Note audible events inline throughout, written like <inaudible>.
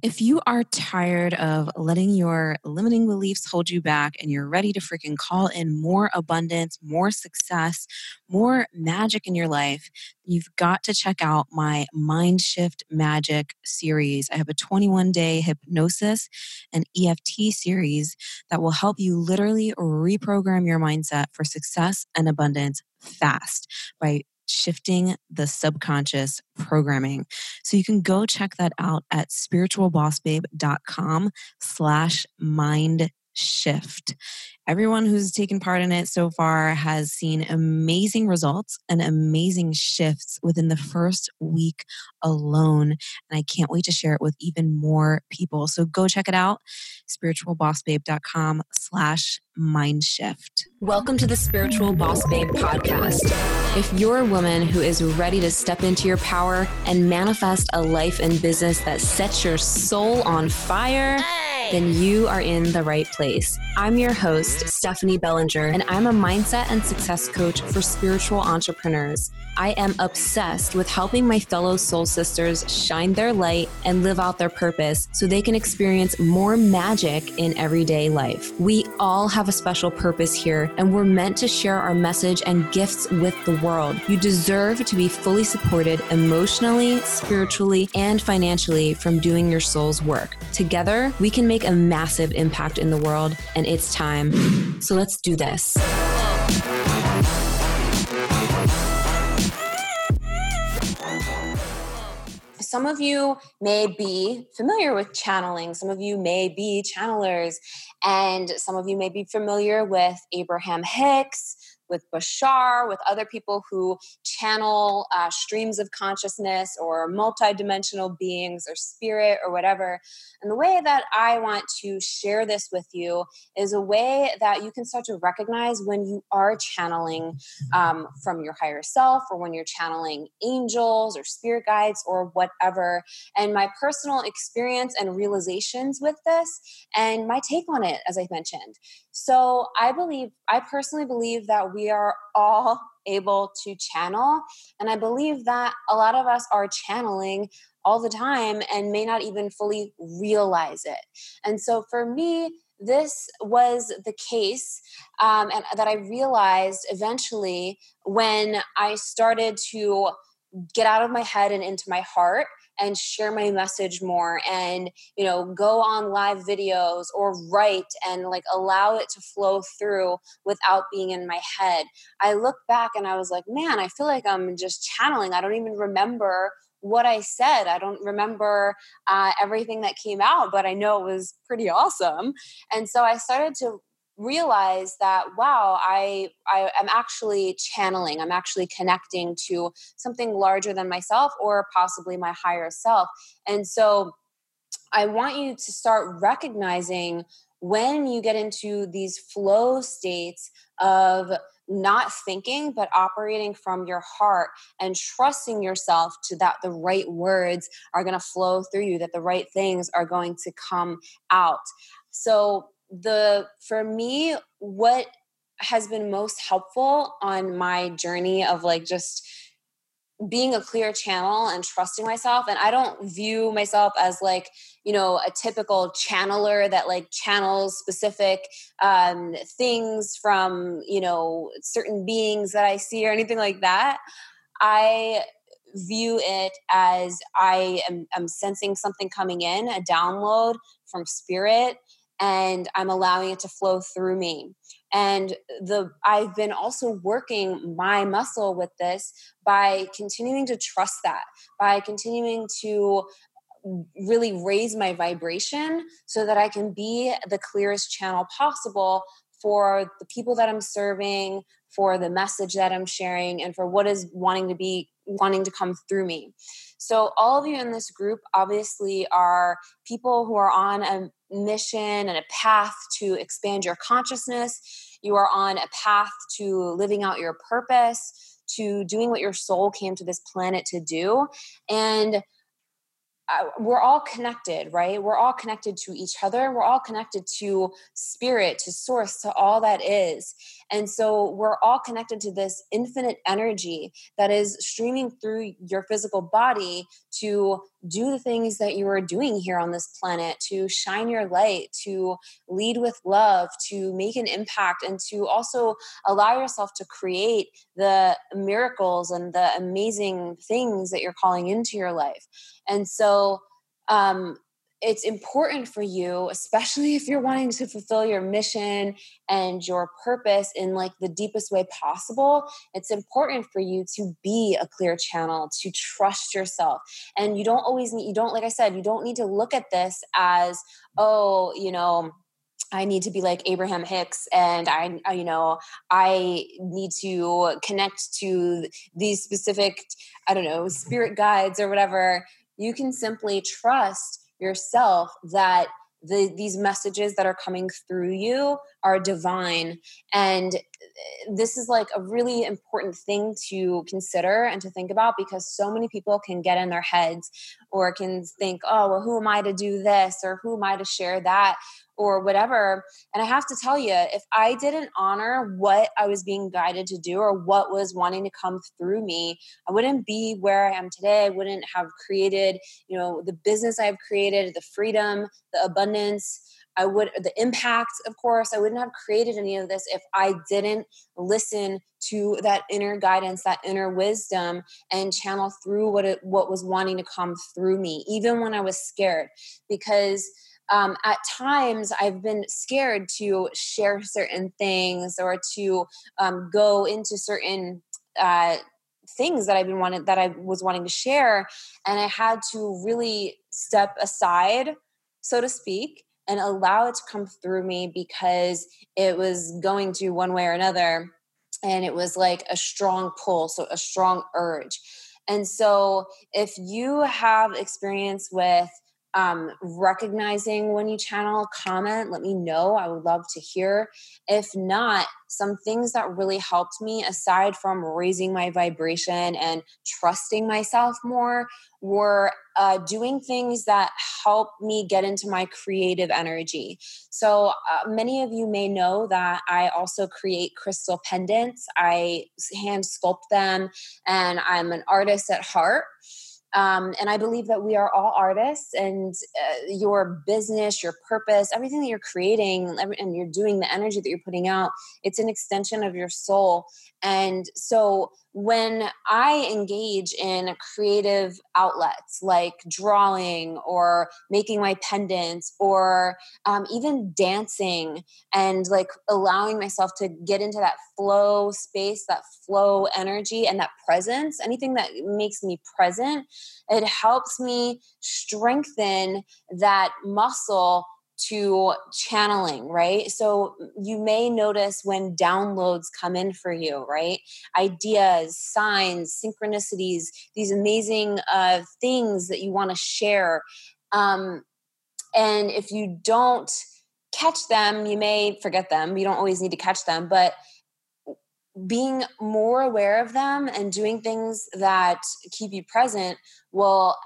If you are tired of letting your limiting beliefs hold you back and you're ready to freaking call in more abundance, more success, more magic in your life, you've got to check out my Mind Shift Magic series. I have a 21 day hypnosis and EFT series that will help you literally reprogram your mindset for success and abundance fast by shifting the subconscious programming. So you can go check that out at spiritualbossbabe.com slash mind shift. Everyone who's taken part in it so far has seen amazing results and amazing shifts within the first week alone. And I can't wait to share it with even more people. So go check it out, spiritualbossbabe.com slash mindshift. Welcome to the Spiritual Boss Babe podcast. If you're a woman who is ready to step into your power and manifest a life and business that sets your soul on fire, then you are in the right place. I'm your host, Stephanie Bellinger, and I'm a mindset and success coach for spiritual entrepreneurs. I am obsessed with helping my fellow soul sisters shine their light and live out their purpose so they can experience more magic in everyday life. We all have a special purpose here, and we're meant to share our message and gifts with the world. You deserve to be fully supported emotionally, spiritually, and financially from doing your soul's work. Together, we can make a massive impact in the world, and it's time. So let's do this. Some of you may be familiar with channeling. Some of you may be channelers, and some of you may be familiar with Abraham Hicks, with Bashar, with other people who channel uh, streams of consciousness or multidimensional beings or spirit or whatever. And the way that I want to share this with you is a way that you can start to recognize when you are channeling um, from your higher self or when you're channeling angels or spirit guides or whatever. And my personal experience and realizations with this and my take on it, as I mentioned. So I believe, I personally believe that we are all able to channel. And I believe that a lot of us are channeling all the time and may not even fully realize it. And so for me, this was the case um, and that I realized eventually when I started to get out of my head and into my heart and share my message more and you know go on live videos or write and like allow it to flow through without being in my head i look back and i was like man i feel like i'm just channeling i don't even remember what I said. I don't remember uh, everything that came out, but I know it was pretty awesome. And so I started to realize that wow I, I am actually channeling i'm actually connecting to something larger than myself or possibly my higher self. And so i want you to start recognizing when you get into these flow states of not thinking but operating from your heart and trusting yourself to that the right words are going to flow through you that the right things are going to come out. So the for me what has been most helpful on my journey of like just being a clear channel and trusting myself and i don't view myself as like you know a typical channeler that like channels specific um, things from you know certain beings that i see or anything like that. I view it as i am I'm sensing something coming in a download from spirit and I'm allowing it to flow through me. And the I've been also working my muscle with this by continuing to trust that, by continuing to really raise my vibration so that I can be the clearest channel possible for the people that I'm serving, for the message that I'm sharing, and for what is wanting to be wanting to come through me. So, all of you in this group obviously are people who are on a mission and a path to expand your consciousness. You are on a path to living out your purpose, to doing what your soul came to this planet to do. And Uh, we're all connected, right? We're all connected to each other. We're all connected to spirit, to source, to all that is. And so we're all connected to this infinite energy that is streaming through your physical body to do the things that you are doing here on this planet, to shine your light, to lead with love, to make an impact, and to also allow yourself to create the miracles and the amazing things that you're calling into your life. And so, um, it's important for you especially if you're wanting to fulfill your mission and your purpose in like the deepest way possible it's important for you to be a clear channel to trust yourself and you don't always need you don't like i said you don't need to look at this as oh you know I need to be like Abraham Hicks and I, you know, I need to connect to these specific, I don't know, spirit guides or whatever. You can simply trust yourself that the, these messages that are coming through you are divine. And this is like a really important thing to consider and to think about because so many people can get in their heads or can think oh well who am i to do this or who am i to share that or whatever. And I have to tell you, if I didn't honor what I was being guided to do or what was wanting to come through me, I wouldn't be where I am today. I wouldn't have created, you know, the business I've created, the freedom, the abundance. I would the impact, of course, I wouldn't have created any of this if I didn't listen to that inner guidance, that inner wisdom, and channel through what it what was wanting to come through me, even when I was scared. Because um, at times I've been scared to share certain things or to um, go into certain uh, things that I've been wanted that I was wanting to share, and I had to really step aside, so to speak, and allow it to come through me because it was going to one way or another, and it was like a strong pull, so a strong urge. And so, if you have experience with um, recognizing when you channel, comment, let me know. I would love to hear. If not, some things that really helped me, aside from raising my vibration and trusting myself more, were uh, doing things that help me get into my creative energy. So, uh, many of you may know that I also create crystal pendants, I hand sculpt them, and I'm an artist at heart. Um, and I believe that we are all artists, and uh, your business, your purpose, everything that you're creating, and you're doing, the energy that you're putting out, it's an extension of your soul. And so when I engage in creative outlets like drawing or making my pendants or um, even dancing and like allowing myself to get into that flow space, that flow energy, and that presence, anything that makes me present, it helps me strengthen that muscle to channeling, right? So you may notice when downloads come in for you, right? Ideas, signs, synchronicities, these amazing uh, things that you want to share. Um, and if you don't catch them, you may forget them. You don't always need to catch them, but being more aware of them and doing things that keep you present will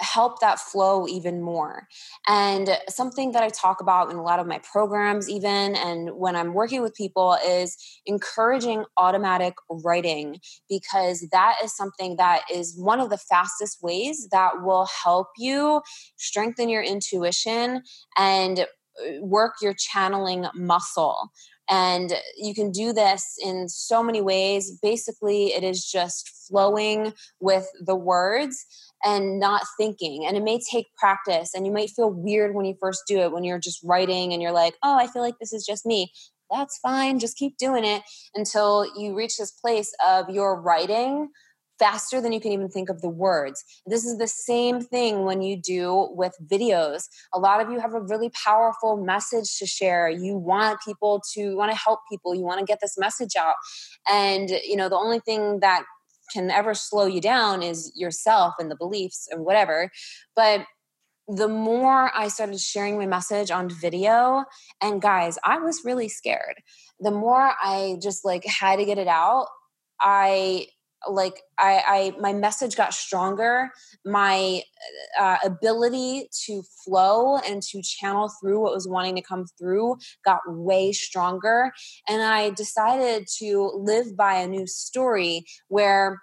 help that flow even more. And something that I talk about in a lot of my programs, even and when I'm working with people, is encouraging automatic writing because that is something that is one of the fastest ways that will help you strengthen your intuition and uh, work your channeling muscle. And you can do this in so many ways. Basically, it is just flowing with the words and not thinking. And it may take practice and you might feel weird when you first do it, when you're just writing and you're like, oh, I feel like this is just me. That's fine. Just keep doing it until you reach this place of your writing faster than you can even think of the words. This is the same thing when you do with videos. A lot of you have a really powerful message to share. You want people to want to help people. You want to get this message out. And you know, the only thing that can ever slow you down is yourself and the beliefs and whatever. But the more I started sharing my message on video, and guys, I was really scared. The more I just like had to get it out, I like I, I my message got stronger. My uh, ability to flow and to channel through what was wanting to come through got way stronger. And i decided to live by a new story where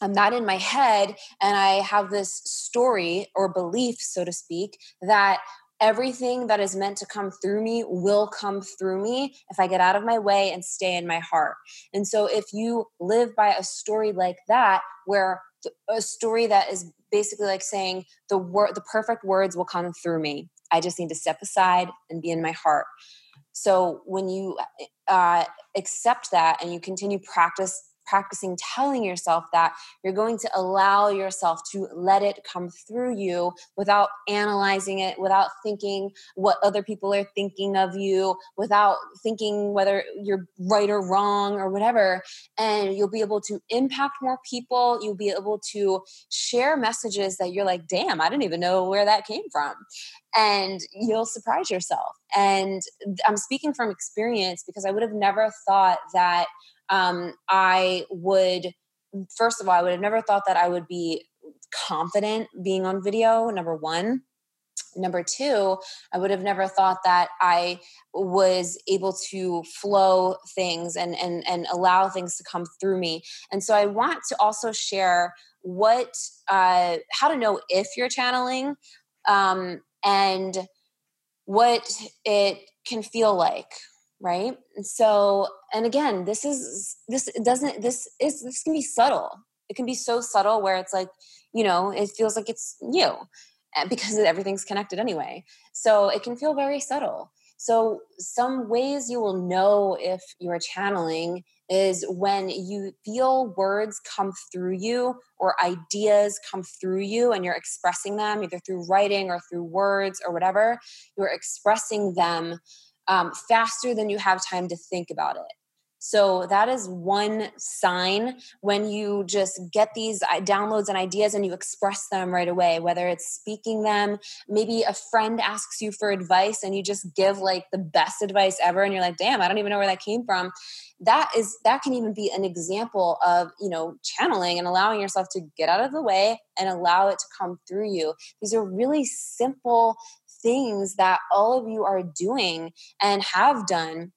I'm not in my head and I have this story or belief, so to speak, that everything that is meant to come through me will come through me if I get out of my way and stay in my heart. And so if you live by a story like that, where a story that is basically like saying the word the perfect words will come through me. I just need to step aside and be in my heart. So when you uh, accept that and you continue practice practicing telling yourself that you're going to allow yourself to let it come through you without analyzing it, without thinking what other people are thinking of you, without thinking whether you're right or wrong or whatever. And you'll be able to impact more people. You'll be able to share messages that you're like, damn, I didn't even know where that came from and you'll surprise yourself. And I'm speaking from experience because I would have never thought that um, I would, first of all, I would have never thought that I would be confident being on video, number one. Number two, I would have never thought that I was able to flow things and, and, and allow things to come through me. And so I want to also share what, uh, how to know if you're channeling um, and what it can feel like right? So and again this is this doesn't this is this can be subtle. It can be so subtle where it's like you know it feels like it's you eh, because <laughs> everything's connected anyway. So it can feel very subtle. So some ways you will know if you're channeling is when you feel words come through you or ideas come through you and you're expressing them either through writing or through words or whatever you're expressing them um, faster than you have time to think about it. So that is one sign when you just get these uh, downloads and ideas and you express them right away, whether it's speaking them, maybe a friend asks you for advice and you just give like the best advice ever and you're like, damn, I don't even know where that came from. That is that can even be an example of, you know, channeling and allowing yourself to get out of the way and allow it to come through you. These are really simple things that all of you are doing and have done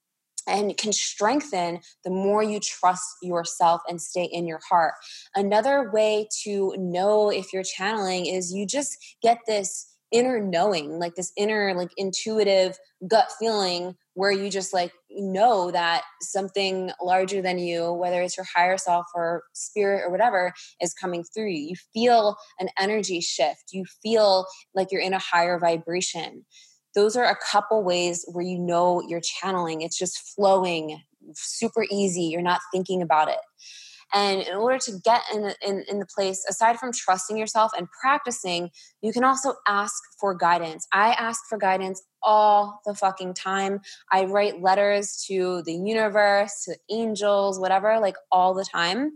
and can strengthen the more you trust yourself and stay in your heart. Another way to know if you're channeling is you just get this inner knowing, like this inner, like intuitive gut feeling where you just like know that something larger than you, whether it's your higher self or spirit or whatever, is coming through you. You feel an energy shift, you feel like you're in a higher vibration. Those are a couple ways where you know you're channeling. It's just flowing super easy. You're not thinking about it. And in order to get in in, in the place, aside from trusting yourself and practicing, you can also ask for guidance. I ask for guidance all the fucking time. I write letters to the universe, to angels, whatever, like all the time.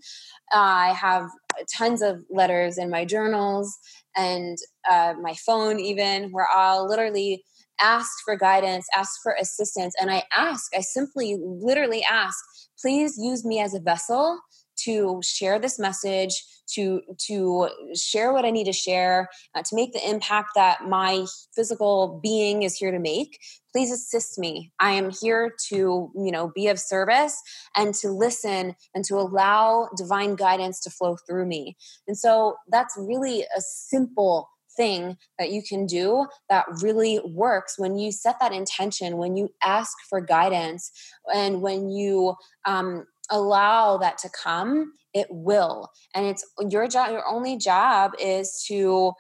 Uh, I have tons of letters in my journals and uh, my phone, even, where I'll literally ask for guidance, ask for assistance. And I ask, I simply literally ask, please use me as a vessel to share this message to to share what i need to share uh, to make the impact that my physical being is here to make please assist me. I am here to you know be of service and to listen and to allow divine guidance to flow through me. And so that's really a simple thing that you can do that really works when you set that intention when you ask for guidance and when you um, allow that to come it will. And it's your job your only job is to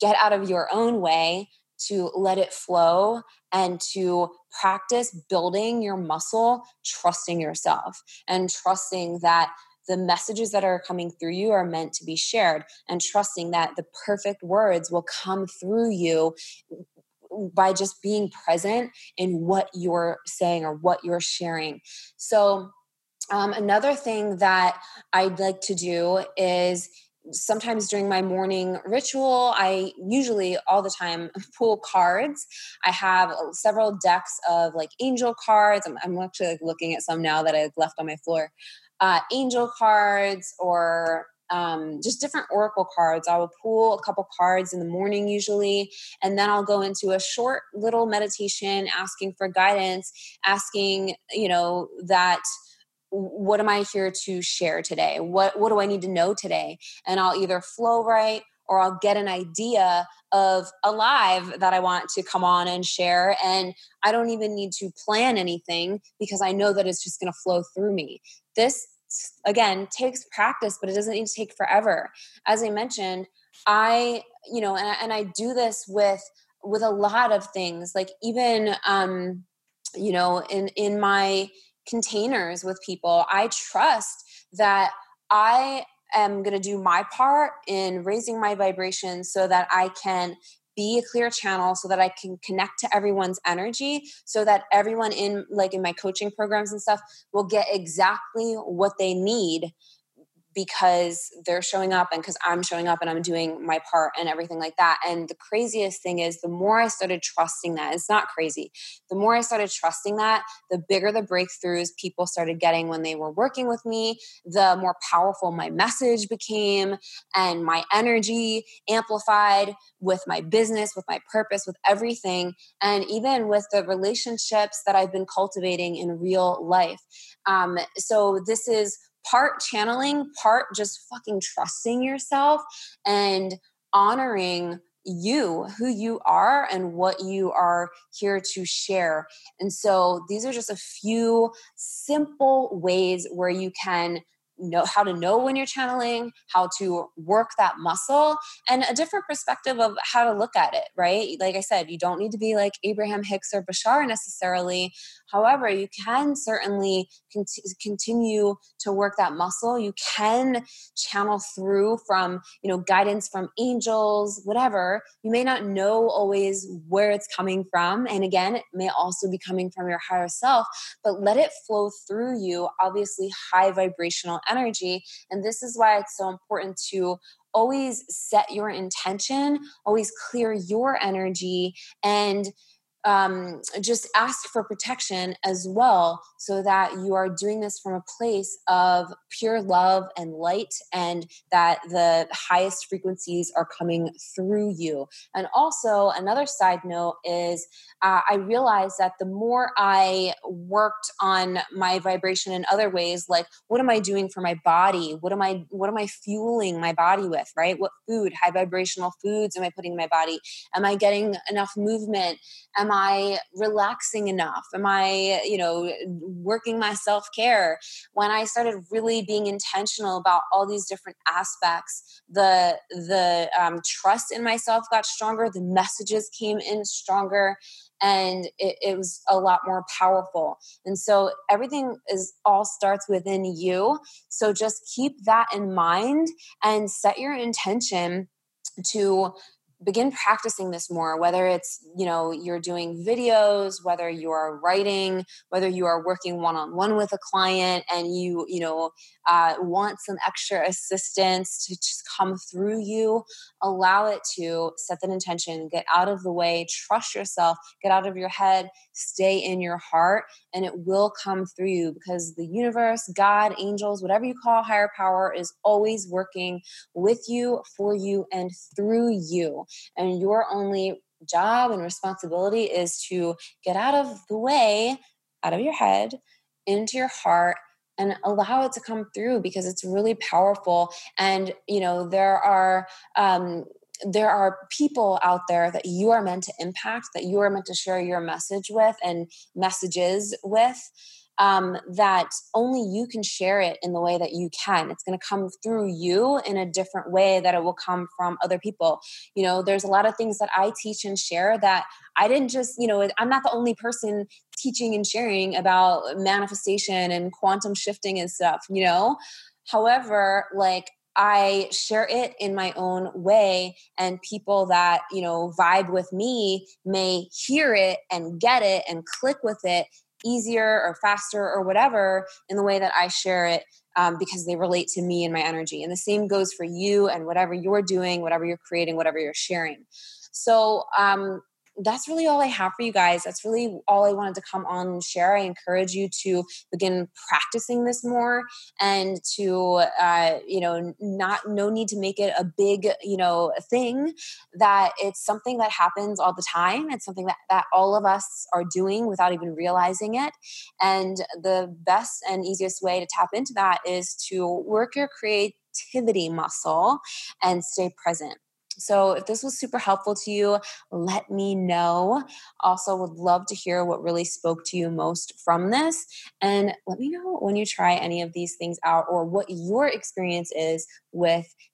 get out of your own way to let it flow and to practice building your muscle trusting yourself and trusting that the messages that are coming through you are meant to be shared and trusting that the perfect words will come through you by just being present in what you're saying or what you're sharing. So um, another thing that I'd like to do is sometimes during my morning ritual, I usually all the time <laughs> pull cards. I have several decks of like angel cards. I'm, I'm actually like looking at some now that I've left on my floor. Uh, angel cards or um, just different oracle cards. I will pull a couple cards in the morning usually, and then I'll go into a short little meditation asking for guidance, asking, you know, that what am I here to share today? What what do I need to know today? And I'll either flow right or I'll get an idea of a live that I want to come on and share. And I don't even need to plan anything because I know that it's just going to flow through me. This, again, takes practice, but it doesn't need to take forever. As I mentioned, I, you know, and, and I do this with with a lot of things like even um you know in in my containers with people. I trust that i am going to do my part in raising my vibration so that I can be a clear channel so that I can connect to everyone's energy so that everyone in like in my coaching programs and stuff will get exactly what they need because they're showing up and because I'm showing up and I'm doing my part and everything like that. And the craziest thing is the more I started trusting that, it's not crazy. The more I started trusting that, the bigger the breakthroughs people started getting when they were working with me, the more powerful my message became and my energy amplified with my business, with my purpose, with everything, and even with the relationships that I've been cultivating in real life. Um, so this is part channeling, part just fucking trusting yourself and honoring you, who you are, and what you are here to share. And so these are just a few simple ways where you can know how to know when you're channeling, how to work that muscle, and a different perspective of how to look at it, right? Like I said, you don't need to be like Abraham Hicks or Bashar necessarily. However, you can certainly cont- continue to work that muscle. You can channel through from, you know, guidance from angels, whatever. You may not know always where it's coming from. And again, it may also be coming from your higher self, but let it flow through you. Obviously, high vibrational energy. And this is why it's so important to always set your intention, always clear your energy, and um, just ask for protection as well so that you are doing this from a place of pure love and light and that the highest frequencies are coming through you. And also another side note is uh, i realized that the more i worked on my vibration in other ways like what am i doing for my body? What am i what am i fueling my body with right? What food? High vibrational foods am i putting in my body? Am i getting enough movement? Am I relaxing enough? Am I, you know, working my self care? When I started really being intentional about all these different aspects, the the um, trust in myself got stronger. The messages came in stronger, and it, it was a lot more powerful. And so everything is all starts within you. So just keep that in mind and set your intention to begin practicing this more whether it's you know you're doing videos whether you are writing whether you are working one-on-one with a client and you you know uh, want some extra assistance to just come through you allow it to set that intention get out of the way trust yourself get out of your head stay in your heart and it will come through you because the universe god angels whatever you call higher power is always working with you for you and through you and your only job and responsibility is to get out of the way, out of your head, into your heart and allow it to come through because it's really powerful. And you know there are um, there are people out there that you are meant to impact that you are meant to share your message with and messages with um, that only you can share it in the way that you can. It's going to come through you in a different way that it will come from other people. You know, there's a lot of things that I teach and share that I didn't just, you know, I'm not the only person teaching and sharing about manifestation and quantum shifting and stuff, you know? However, like I share it in my own way, and people that, you know, vibe with me may hear it and get it and click with it easier or faster or whatever in the way that I share it um, because they relate to me and my energy. And the same goes for you and whatever you're doing, whatever you're creating, whatever you're sharing. So, um, that's really all I have for you guys. That's really all I wanted to come on and share. I encourage you to begin practicing this more and to, uh, you know, not, no need to make it a big, you know, thing that it's something that happens all the time. It's something that, that all of us are doing without even realizing it. And the best and easiest way to tap into that is to work your creativity muscle and stay present. So, if this was super helpful to you, let me know. Also, would love to hear what really spoke to you most from this. And let me know when you try any of these things out or what your experience is with